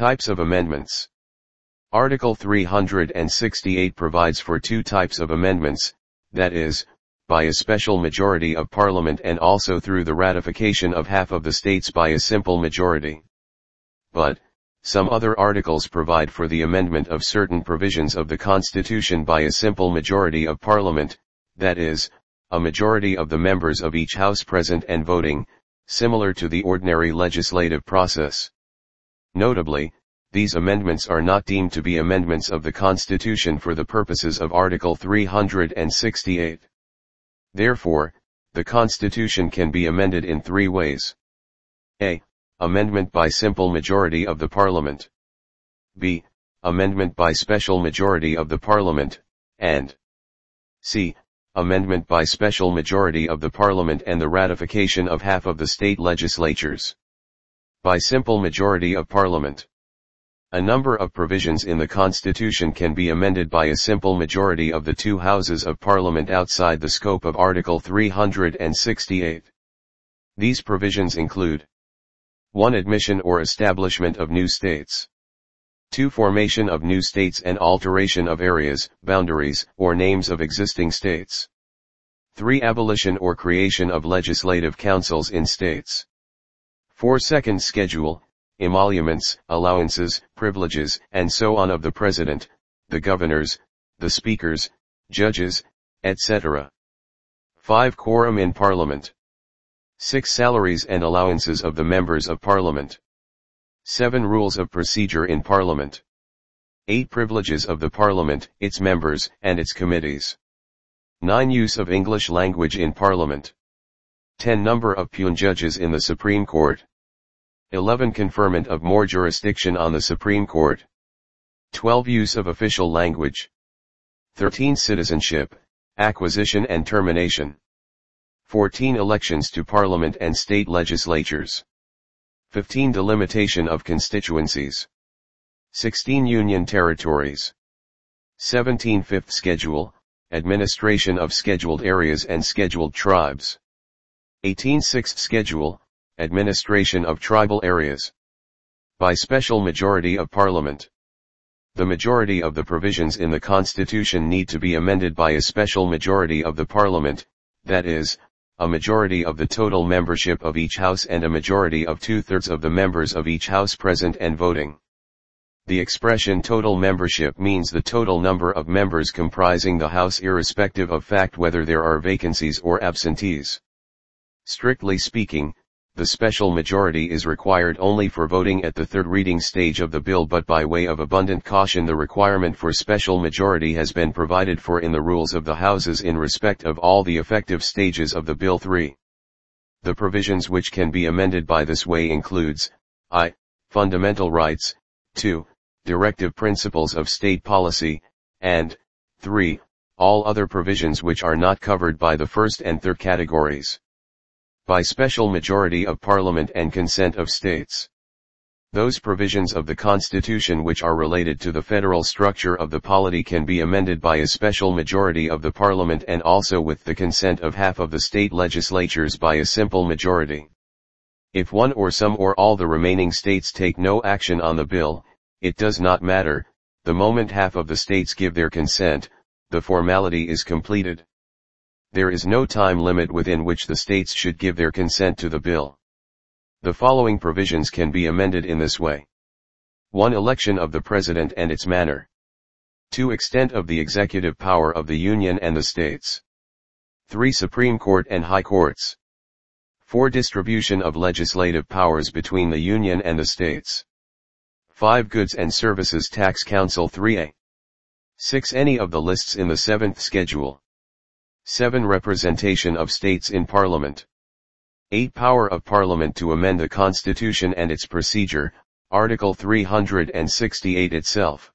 Types of amendments. Article 368 provides for two types of amendments, that is, by a special majority of Parliament and also through the ratification of half of the states by a simple majority. But, some other articles provide for the amendment of certain provisions of the Constitution by a simple majority of Parliament, that is, a majority of the members of each House present and voting, similar to the ordinary legislative process. Notably, these amendments are not deemed to be amendments of the Constitution for the purposes of Article 368. Therefore, the Constitution can be amended in three ways. A. Amendment by simple majority of the Parliament. B. Amendment by special majority of the Parliament, and C. Amendment by special majority of the Parliament and the ratification of half of the state legislatures. By simple majority of Parliament. A number of provisions in the Constitution can be amended by a simple majority of the two houses of Parliament outside the scope of Article 368. These provisions include 1. Admission or establishment of new states. 2. Formation of new states and alteration of areas, boundaries, or names of existing states. 3. Abolition or creation of legislative councils in states. 4. Second schedule, emoluments, allowances, privileges, and so on of the President, the governors, the speakers, judges, etc. 5. Quorum in Parliament. 6. Salaries and allowances of the members of Parliament. 7. Rules of procedure in Parliament. 8. Privileges of the Parliament, its members, and its committees. 9. Use of English language in Parliament. 10. Number of puisne judges in the Supreme Court. 11. Conferment of more jurisdiction on the Supreme Court. 12. Use of official language. 13. Citizenship, acquisition and termination. 14. Elections to Parliament and state legislatures. 15. Delimitation of constituencies. 16. Union territories. 17. Fifth Schedule, administration of scheduled areas and scheduled tribes. 18. Sixth Schedule, Administration of Tribal Areas. By special majority of Parliament. The majority of the provisions in the Constitution need to be amended by a special majority of the Parliament, that is, a majority of the total membership of each House and a majority of two-thirds of the members of each House present and voting. The expression total membership means the total number of members comprising the House irrespective of fact whether there are vacancies or absentees. Strictly speaking, the special majority is required only for voting at the third reading stage of the bill but by way of abundant caution the requirement for special majority has been provided for in the rules of the Houses in respect of all the effective stages of the bill 3. The provisions which can be amended by this way includes, I. Fundamental rights, 2. Directive principles of state policy, and, 3. All other provisions which are not covered by the first and third categories by special majority of Parliament and consent of states. Those provisions of the Constitution which are related to the federal structure of the polity can be amended by a special majority of the Parliament and also with the consent of half of the state legislatures by a simple majority. If one or some or all the remaining states take no action on the bill, it does not matter, the moment half of the states give their consent, the formality is completed. There is no time limit within which the states should give their consent to the bill. The following provisions can be amended in this way. 1. Election of the President and its manner. 2. Extent of the executive power of the Union and the states. 3. Supreme Court and High Courts. 4. Distribution of legislative powers between the Union and the states. 5. Goods and Services Tax Council 3A. 6. Any of the lists in the 7th Schedule. 7. Representation of states in Parliament. 8. Power of Parliament to amend the Constitution and its procedure, Article 368 itself.